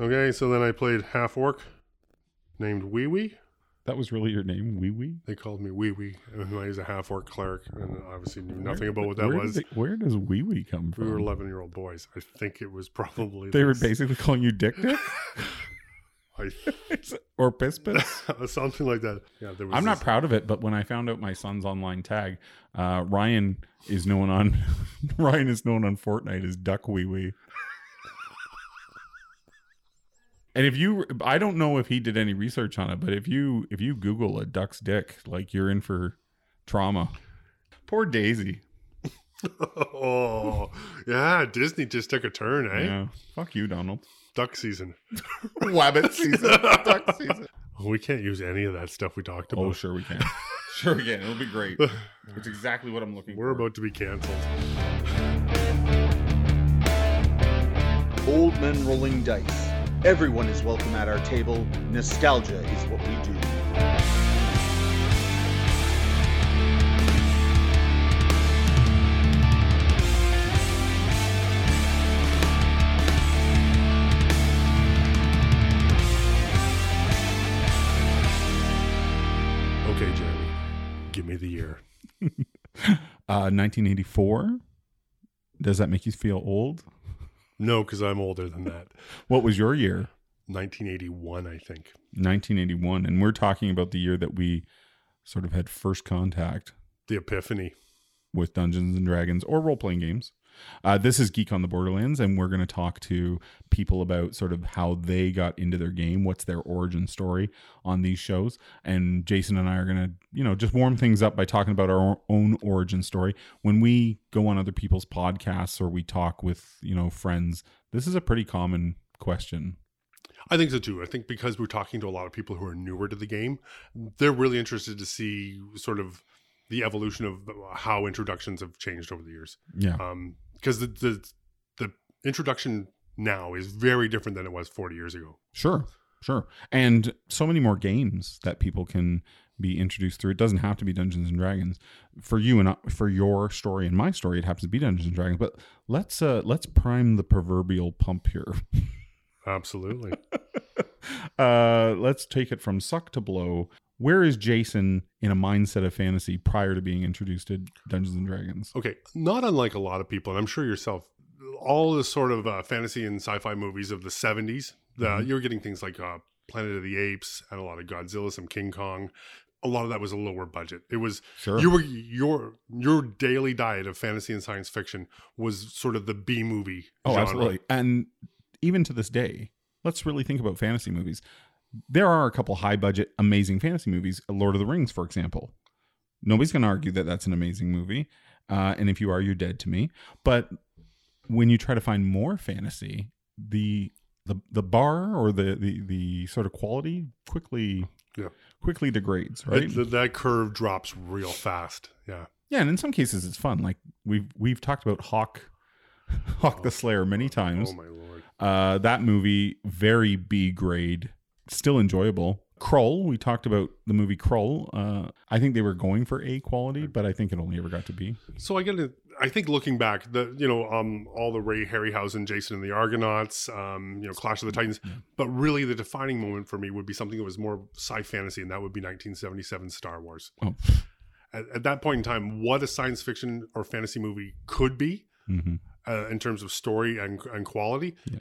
Okay, so then I played half orc named Wee Wee. That was really your name, Wee Wee. They called me Wee Wee, and I was a half orc cleric, and obviously knew nothing about what that where was. They, where does Wee Wee come from? we were eleven year old boys. I think it was probably they were basically calling you Dick Dick I, or Piss. something like that. Yeah, there was. I'm not this- proud of it, but when I found out my son's online tag, uh, Ryan is known on Ryan is known on Fortnite as Duck Wee Wee. And if you, I don't know if he did any research on it, but if you if you Google a duck's dick, like you're in for trauma. Poor Daisy. oh, yeah. Disney just took a turn, eh? Yeah. Fuck you, Donald. Duck season. Wabbit season. Duck season. We can't use any of that stuff we talked about. Oh, sure we can. Sure we can. It'll be great. It's exactly what I'm looking for. We're for. about to be canceled. Old men rolling dice. Everyone is welcome at our table. Nostalgia is what we do. Okay, Jeremy, give me the year. Uh, 1984. Does that make you feel old? No, because I'm older than that. What was your year? 1981, I think. 1981. And we're talking about the year that we sort of had first contact The Epiphany. with Dungeons and Dragons or role playing games. Uh, this is Geek on the Borderlands, and we're going to talk to people about sort of how they got into their game, what's their origin story on these shows. And Jason and I are going to, you know, just warm things up by talking about our own origin story. When we go on other people's podcasts or we talk with, you know, friends, this is a pretty common question. I think so too. I think because we're talking to a lot of people who are newer to the game, they're really interested to see sort of the evolution of how introductions have changed over the years. Yeah. Um, because the, the the introduction now is very different than it was 40 years ago. Sure, sure. And so many more games that people can be introduced through. It doesn't have to be Dungeons and Dragons. For you and I- for your story and my story, it happens to be Dungeons and Dragons. But let's uh let's prime the proverbial pump here. Absolutely. uh let's take it from suck to blow. Where is Jason in a mindset of fantasy prior to being introduced to Dungeons and Dragons? Okay, not unlike a lot of people, and I'm sure yourself, all the sort of uh, fantasy and sci-fi movies of the 70s, the, Mhm. you're getting things like uh, Planet of the Apes and a lot of Godzilla, some King Kong. A lot of that was a lower budget. It was Sure. you were your your daily diet of fantasy and science fiction was sort of the B movie. Oh, genre. absolutely. And even to this day, let's really think about fantasy movies. There are a couple high budget, amazing fantasy movies. Lord of the Rings, for example. Nobody's going to argue that that's an amazing movie. Uh, and if you are, you're dead to me. But when you try to find more fantasy, the the the bar or the the, the sort of quality quickly Yeah. quickly degrades, right? It- that curve drops real fast. Yeah. Yeah, and in some cases it's fun. Like we've we've talked about Hawk Hawk the Slayer many times. Oh my lord. Uh, that movie, very B grade, still enjoyable. Krull, we talked about the movie Krull. Uh, I think they were going for A quality, but I think it only ever got to B. So I get it. I think looking back, the you know, um, all the Ray Harryhausen, Jason and the Argonauts, um, you know, Clash of the Titans, but really the defining moment for me would be something that was more sci fantasy, and that would be 1977 Star Wars. Oh. At, at that point in time, what a science fiction or fantasy movie could be hmm uh, in terms of story and and quality Yeah.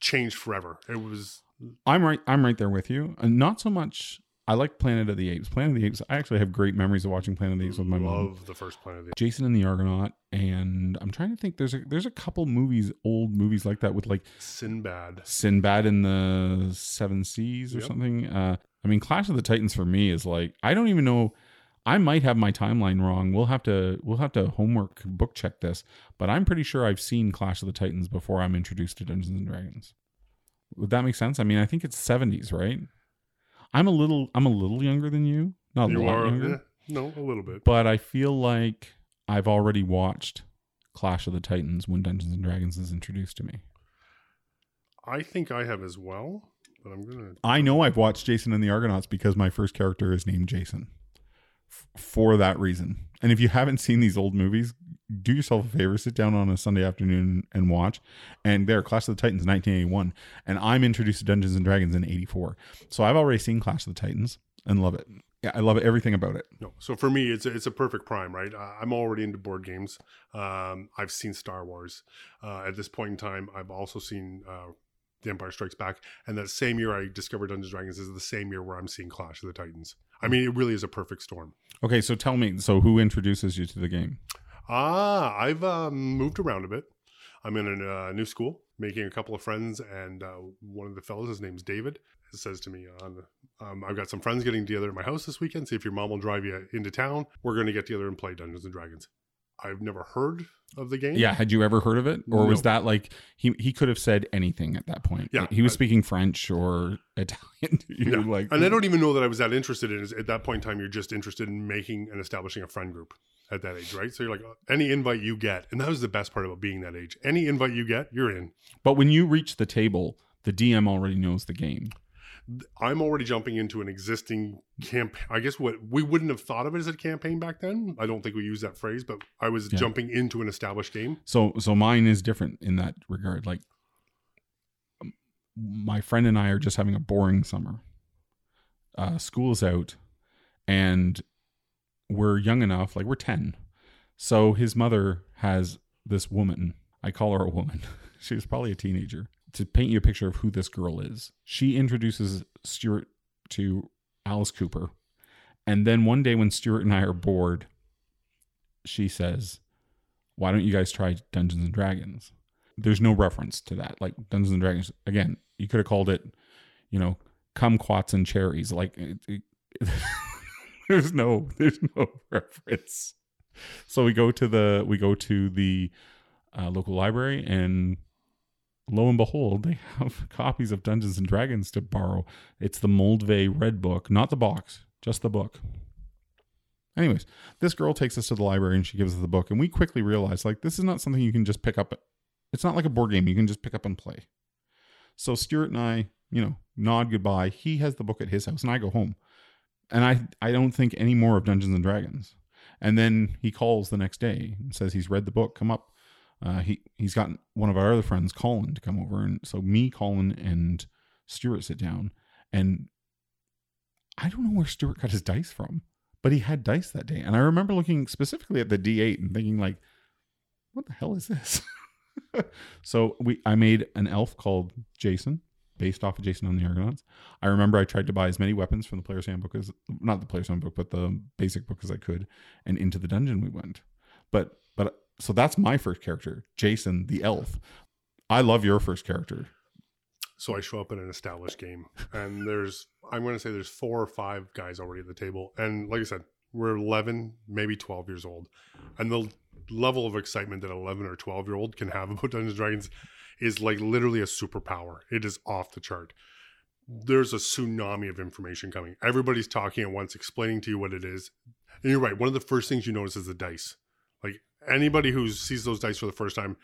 changed forever. It was I'm right. I'm right there with you. And not so much. I like Planet of the Apes. Planet of the Apes. I actually have great memories of watching Planet of the Apes with my mom. love the first Planet of the Apes. Jason and the Argonaut, and I'm trying to think. There's a there's a couple movies, old movies like that with like Sinbad. Sinbad in the Seven Seas or Yep. something. Uh, I mean, Clash of the Titans for me is like I don't even know. I might have my timeline wrong. We'll have to we'll have to homework book check this, but I'm pretty sure I've seen Clash of the Titans before I'm introduced to Dungeons and Dragons. Would that make sense? I mean, I think it's 70s, right? I'm a little I'm a little younger than you, not a You lot are younger, eh, no, a little bit. but I feel like I've already watched Clash of the Titans when Dungeons and Dragons is introduced to me. I think I have as well, but I'm gonna I know I've watched Jason and the Argonauts because my first character is named Jason. F- for that reason. And if you haven't seen these old movies, do yourself a favor, sit down on a Sunday afternoon and watch. And there, Clash of the Titans, 1981, and I'm introduced to Dungeons and Dragons in '84. So I've already seen Clash of the Titans and love it. Yeah, I love everything about it. No, so for me, it's a, it's a perfect prime, right? Uh, I'm already into board games. Um, I've seen Star Wars. Uh, at this point in time, I've also seen uh, The Empire Strikes Back, and that same year I discovered Dungeons and Dragons is the same year where I'm seeing Clash of the Titans. I mean, it really is a perfect storm. Okay, so tell me, so who introduces you to the game? Ah, I've um, moved around a bit. I'm in a uh, new school, making a couple of friends, and uh, one of the fellows, his name's David, says to me, "On, um, I've got some friends getting together at my house this weekend. See if your mom will drive you into town. We're going to get together and play Dungeons and Dragons." I've never heard of the game. Yeah, had you ever heard of it, or was that like he he could have said anything at that point? Yeah, he was I- speaking French or Italian. you, Yeah. like, and I don't even know that I was that interested in. At that point in time, you're just interested in making and establishing a friend group at that age, right? So you're like, uh, any invite you get, and that was the best part about being that age. Any invite you get, you're in. But when you reach the table, the DM already knows the game. I'm already jumping into an existing campaign. I guess what we wouldn't have thought of it as a campaign back then. I don't think we used that phrase, but I was Yeah. jumping into an established game. So so mine is different in that regard. Like um, my friend and I are just having a boring summer. Uh, school is out, and we're young enough, like we're ten. So his mother has this woman. I call her a woman. she was probably a teenager. To paint you a picture of who this girl is, she introduces Stuart to Alice Cooper, and then one day when Stuart and I are bored, she says, why don't you guys try Dungeons and Dragons? There's no reference to that. Like Dungeons and Dragons, again, you could have called it, you know, kumquats and cherries. Like it, it- there's no, there's no reference. So we go to the, we go to the uh, local library, and lo and behold, they have copies of Dungeons and Dragons to borrow. It's the Moldvay Red Book, not the box, just the book. Anyways, this girl takes us to the library and she gives us the book, and we quickly realize like this is not something you can just pick up. It's not like a board game you can just pick up and play. So Stuart and I, you know, nod goodbye. He has the book at his house, and I go home, and I I don't think any more of Dungeons and Dragons. And then he calls the next day and says he's read the book. Come up. Uh, he he's got one of our other friends, Colin, to come over, and so me, Colin, and Stuart sit down, and I don't know where Stuart got his dice from but he had dice that day. And I remember looking specifically at the D8 and thinking like, what the hell is this? so we I made an elf called Jason, based off of Jason on the Argonauts. I remember I tried to buy as many weapons from the player's handbook as not the player's handbook, but the basic book as I could, and into the dungeon we went. But but so that's my first character, Jason the elf. I love your first character. So I show up in an established game, and there's I'm going to say there's four or five guys already at the table, and like I said, we're 11, maybe 12 years old, and the level of excitement that 11 or 12 year old can have about Dungeons and Dragons is like literally a superpower. It is off the chart. There's a tsunami of information coming. Everybody's talking at once, explaining to you what it is. And you're right. One of the first things you notice is the dice. Anybody who sees those dice for the first time,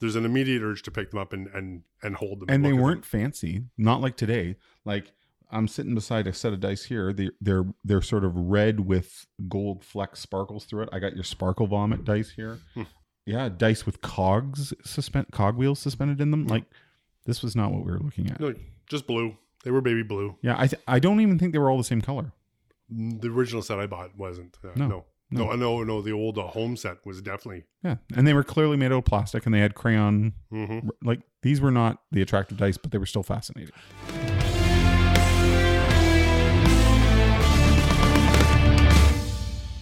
there's an immediate urge to pick them up and and and hold them. and they at them. weren't fancy not like today like i'm sitting beside a set of dice here they, they're they're sort of red with gold fleck sparkles through it i got your sparkle vomit dice here Hmm. yeah dice with cogs suspend cogwheels suspended in them like this was not what we were looking at No, just blue. They were baby blue. yeah i th- i don't even think they were all the same color The original set I bought wasn't. Uh, No, no, no. no, no, no, The old uh, home set was definitely. yeah and they were clearly made out of plastic and they had crayon mhm. like these were not the attractive dice but they were still fascinating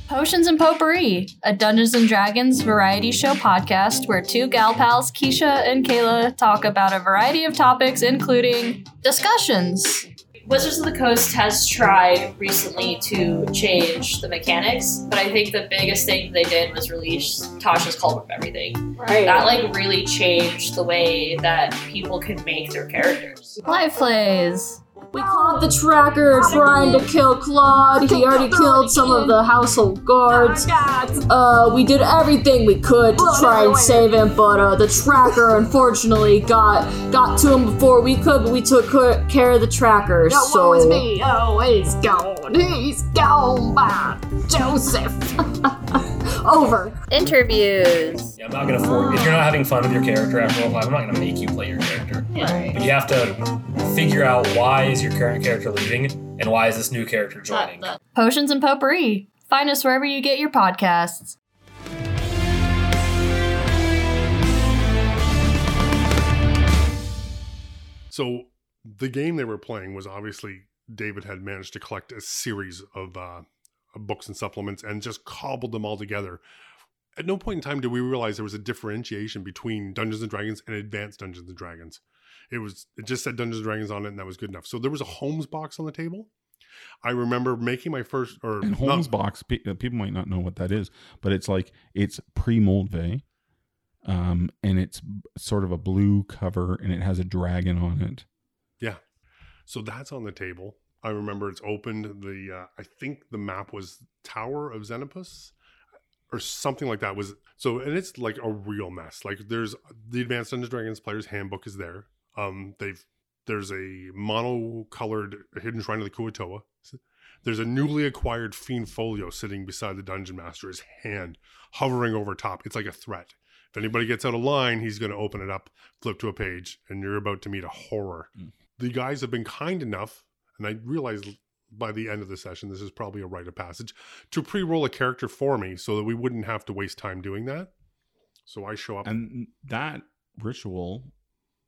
Potions and Potpourri, a Dungeons and Dragons variety show podcast where two gal pals, Keisha and Kayla, talk about a variety of topics, including discussions. Wizards of the Coast has tried recently to change the mechanics, but I think the biggest thing they did was release Tasha's Cauldron of Everything. Right. That like really changed the way that people can make their characters. Live plays. We caught the tracker trying to kill Claude. He already killed some of the household guards. Uh, we did everything we could to try and save him, but uh, the tracker unfortunately got got to him before we could. But we took care of the tracker. No, so is me. Oh, he's gone. He's gone by Joseph. Over. Interviews. Yeah, I'm not gonna force. If you're not having fun with your character after role play, I'm not gonna make you play your character. Yeah. But you have to figure out why is your current character leaving and why is this new character joining. Potions and Potpourri. Find us wherever you get your podcasts. So the game they were playing was obviously David had managed to collect a series of uh, of books and supplements and just cobbled them all together. At no point in time did we realize there was a differentiation between Dungeons and Dragons and Advanced Dungeons and Dragons. It was it just said Dungeons and Dragons on it, and that was good enough. So there was a Holmes box on the table. I remember making my first or And not- Holmes box, pe- uh, people might not know what that is, but it's like it's pre Moldvay, um, and it's sort of a blue cover, and it has a dragon on it. Yeah, so that's on the table. I remember it's opened. The uh, I think the map was Tower of Zenopus or something like that. Was so and it's like a real mess. Like there's the Advanced Dungeons Dragons player's handbook is there. Um, they've there's a mono-colored hidden shrine of the Kuatoa. There's a newly acquired fiend folio sitting beside the dungeon master, his hand hovering over top. It's like a threat. If anybody gets out of line, he's going to open it up, flip to a page, and you're about to meet a horror. Mm. The guys have been kind enough, and I realized by the end of the session, this is probably a rite of passage, to pre roll a character for me so that we wouldn't have to waste time doing that. So I show up. And that ritual,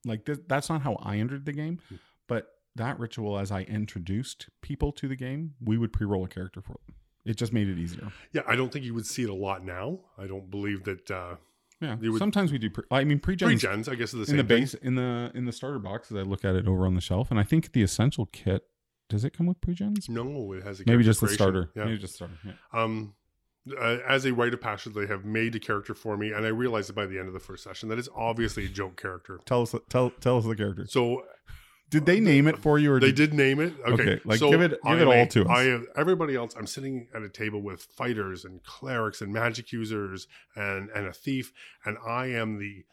like th- that's not how I entered the game, Hmm. but that ritual, as I introduced people to the game, we would pre-roll a character for them. It just made it easier. yeah, I don't think you would see it a lot now. I don't believe that uh, Yeah. Would- Sometimes we do. Pre- I mean, pre-gens pre-gens, I guess, is the same in the thing. base in the in the starter box as I look at it over on the shelf, and I think the essential kit does it come with pre-gens? No, it has a Maybe character just the starter. Yeah. Maybe just starter. Yeah. um uh, as a rite of passage they have made a character for me and i realized it by the end of the first session that it's obviously a joke character Tell us tell tell us the character. so Did they name it for you, or they did, did name it okay, Okay, like, so give it- give it all a- to us. i have everybody else i'm sitting at a table with fighters and clerics and magic users and and a thief and i am the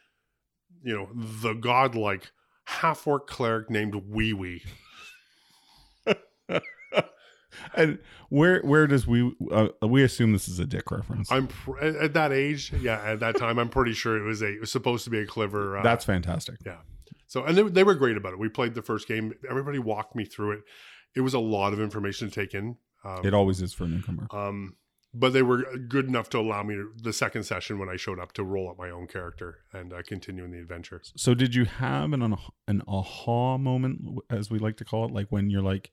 you know the godlike half orc cleric named wee wee and where where does we uh, we assume this is a dick reference? i'm pr- at at that age yeah at that time i'm pretty sure it was a it was supposed to be a clever uh, That's fantastic. Yeah. So, and they, they were great about it. We played the first game. Everybody walked me through it. It was a lot of information to take in. Um, It always is for a newcomer. um, but they were good enough to allow me to, the second session when I showed up to roll up my own character and uh, continue in the adventure. So did you have an an aha moment, as we like to call it, like when you're like,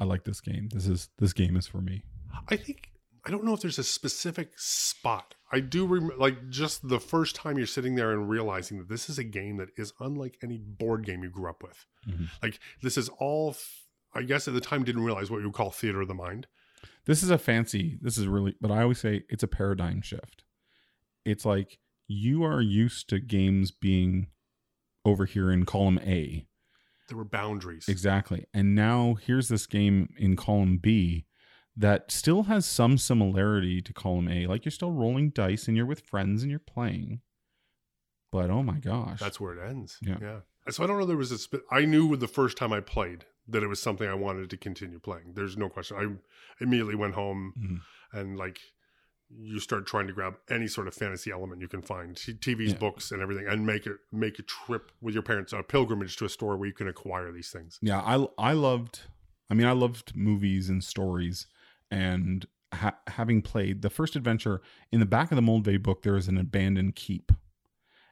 I like this game. This is this game is for me. I think I don't know if there's a specific spot. I do remember, like, just the first time you're sitting there and realizing that this is a game that is unlike any board game you grew up with. Mhm. Like, this is all. I guess at the time didn't realize what you would call theater of the mind. This is a fancy. This is really, but I always say it's a paradigm shift. It's like you are used to games being over here in column A, There were boundaries. Exactly. And now here's this game in column B that still has some similarity to column A. Like you're still rolling dice and you're with friends and you're playing. But oh my gosh. That's where it ends. Yeah. Yeah. So I don't know. There was a. Sp- I knew the first time I played that it was something I wanted to continue playing. There's no question. I immediately went home Mhm. and like you start trying to grab any sort of fantasy element you can find tvs Yeah. books, and everything, and make it make a trip with your parents, a pilgrimage to a store where you can acquire these things. Yeah, I I loved. I mean, I loved movies and stories, and ha- having played the first adventure in the back of the Moldvay book, there is an abandoned keep,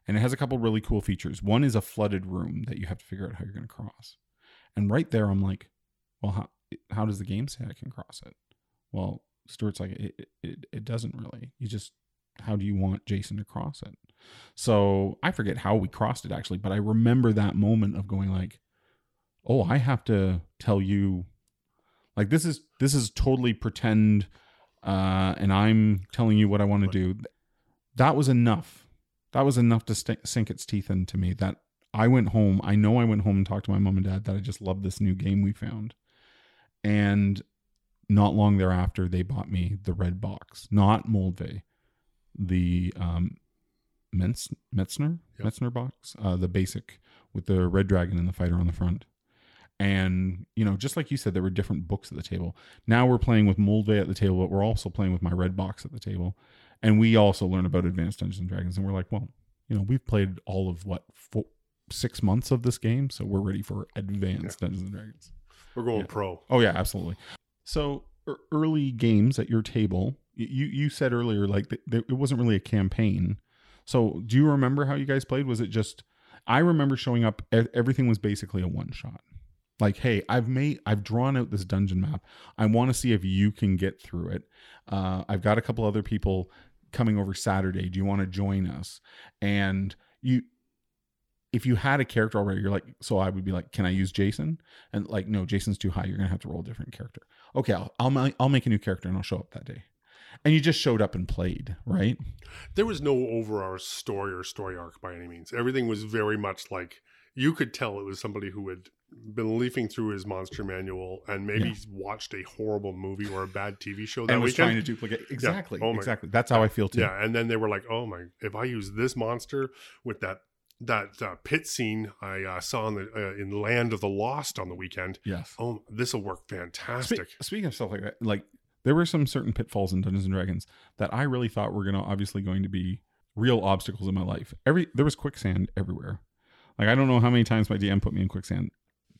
and it has a couple really cool features. One is a flooded room that you have to figure out how you're going to cross, and right there, I'm like, well, how how does the game say I can cross it? Well, Stuart's like, it it, it doesn't really. You just how do you want Jason to cross it? So I forget how we crossed it actually, but I remember that moment of going like, oh i have to tell you like this is this is totally pretend uh and i'm telling you what i want to do that was enough that was enough to st- sink its teeth into me that i went home i know i went home and talked to my mom and dad that i just love this new game we found and not long thereafter they bought me the red box not moldvay the um Metz, Mentzer Yep. Mentzer box uh the basic with the red dragon and the fighter on the front And, you know, just like you said, there were different books at the table. Now we're playing with Moldvay at the table, but we're also playing with my red box at the table. And we also learn about Advanced Dungeons and Dragons. And we're like, well, you know, we've played all of what, four, six months of this game. So we're ready for Advanced Dungeons and Dragons. We're going Yeah. pro. Oh yeah, absolutely. So early games at your table, you you said earlier like it wasn't really a campaign. So do you remember how you guys played? Was it just? I remember showing up. Everything was basically a one shot. Like, hey, I've made, I've drawn out this dungeon map. I want to see if you can get through it. Uh, I've got a couple other people coming over Saturday. Do you want to join us? And you, if you had a character already, you're like, so I would be like, can I use Jason? And like, no, Jason's too high. You're gonna have to roll a different character. Okay, I'll I'll, I'll make a new character and I'll show up that day. And you just showed up and played, right? There was no overall story or story arc by any means. Everything was very much like you could tell it was somebody who had been leafing through his monster manual and maybe Yeah. watched a horrible movie or a bad TV show that and was weekend. trying to duplicate exactly, Oh my- exactly. That's how I feel too. Yeah, and then they were like, "Oh my! If I use this monster with that that uh, pit scene I uh, saw in the uh, in Land of the Lost on the weekend, Yes. oh, this will work Spe- fantastic." speaking of stuff like that, like there were some certain pitfalls in Dungeons and Dragons that I really thought were gonna obviously going to be real obstacles in my life. Every there was quicksand everywhere. Like I don't know how many times my DM put me in quicksand.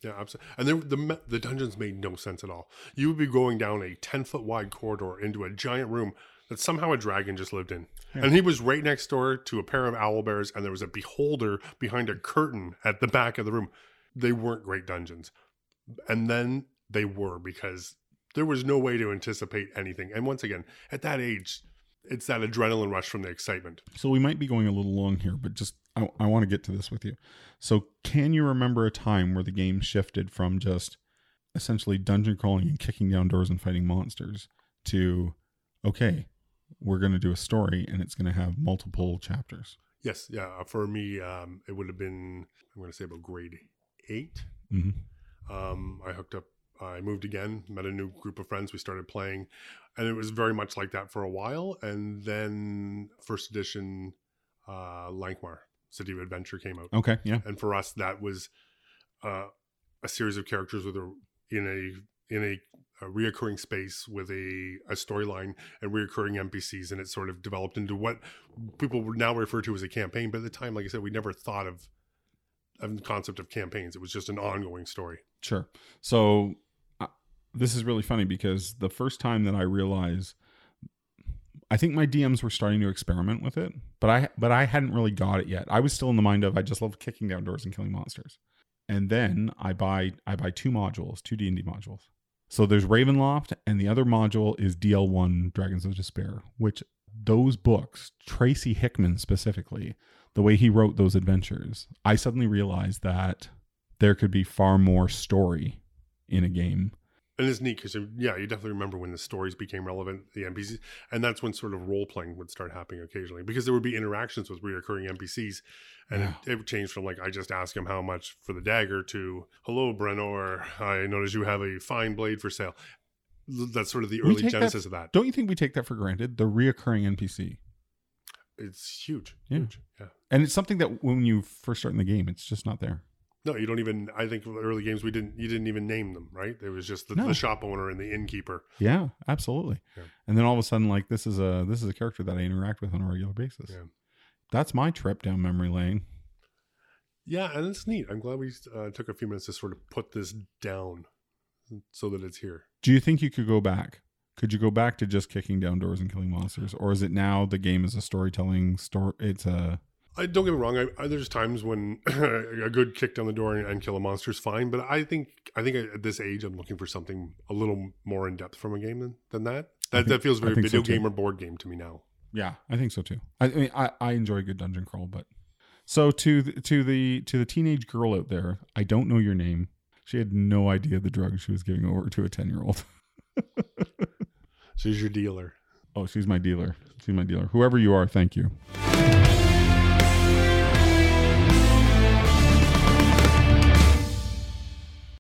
Yeah, absolutely. And there, the the dungeons made no sense at all. You would be going down a ten foot wide corridor into a giant room that somehow a dragon just lived in, and he was right next door to a pair of owl bears, and there was a beholder behind a curtain at the back of the room. They weren't great dungeons, and then they were because there was no way to anticipate anything. And once again, at that age, it's that adrenaline rush from the excitement. So we might be going a little long here, but just I, I want to get to this with you. So can you remember a time where the game shifted from just essentially dungeon crawling and kicking down doors and fighting monsters to okay, we're going to do a story and it's going to have multiple chapters. Yes, yeah. For me, um, it would have been I'm going to say about grade eight. hmm um, I hooked up. I moved again, met a new group of friends. We started playing, and it was very much like that for a while. And then first edition, uh, Lankhmar City of Adventure came out, Okay, yeah. and for us that was uh, a series of characters with a in a in a, a reoccurring space with a, a storyline and reoccurring NPCs, and it sort of developed into what people would now refer to as a campaign. But at the time, like I said, we never thought of of the concept of campaigns. It was just an ongoing story. Sure. So uh, this is really funny because the first time that I realized I think my DMs were starting to experiment with it, but I but I hadn't really got it yet. I was still in the mind of I just love kicking down doors and killing monsters. And then I buy I buy two modules, two D&D modules. So there's Ravenloft and the other module is DL1 Dragons of Despair, which those books, Tracy Hickman specifically, the way he wrote those adventures, I suddenly realized that there could be far more story in a game. And it's neat because, yeah, you definitely remember when the stories became relevant, the NPCs, and that's when sort of role playing would start happening occasionally because there would be interactions with reoccurring NPCs, and Yeah. it, it would change from like I just ask him how much for the dagger to "Hello, Brenor, I notice you have a fine blade for sale." That's sort of the We early take that- genesis of that. Don't you think we take that for granted? The reoccurring NPC. It's huge, Yeah. huge. Yeah. And it's something that when you first start in the game, it's just not there. No, you don't even. I think early games we didn't. You didn't even name them, right? It was just the, No. the shop owner and the innkeeper. Yeah, absolutely. Yeah. And then all of a sudden, like this is a this is a character that I interact with on a regular basis. Yeah. That's my trip down memory lane. Yeah, and it's neat. I'm glad we uh, took a few minutes to sort of put this down so that it's here. Do you think you could go back? Could you go back to just kicking down doors and killing monsters, or is it now the game is a storytelling story? It's a I don't get me wrong. I, I, there's times when a good kick down the door and, and kill a monster is fine, but I think I think at this age I'm looking for something a little more in depth from a game than, than that. That, think- that feels very think so video game or board game to me now. yeah. I think so too. I, I mean, I, I enjoy a good dungeon crawl, but so to the, to the to the teenage girl out there, I don't know your name. She had no idea the drug she was giving over to a ten year old. She's your dealer. Oh, she's my dealer. She's my dealer. Whoever you are, thank you.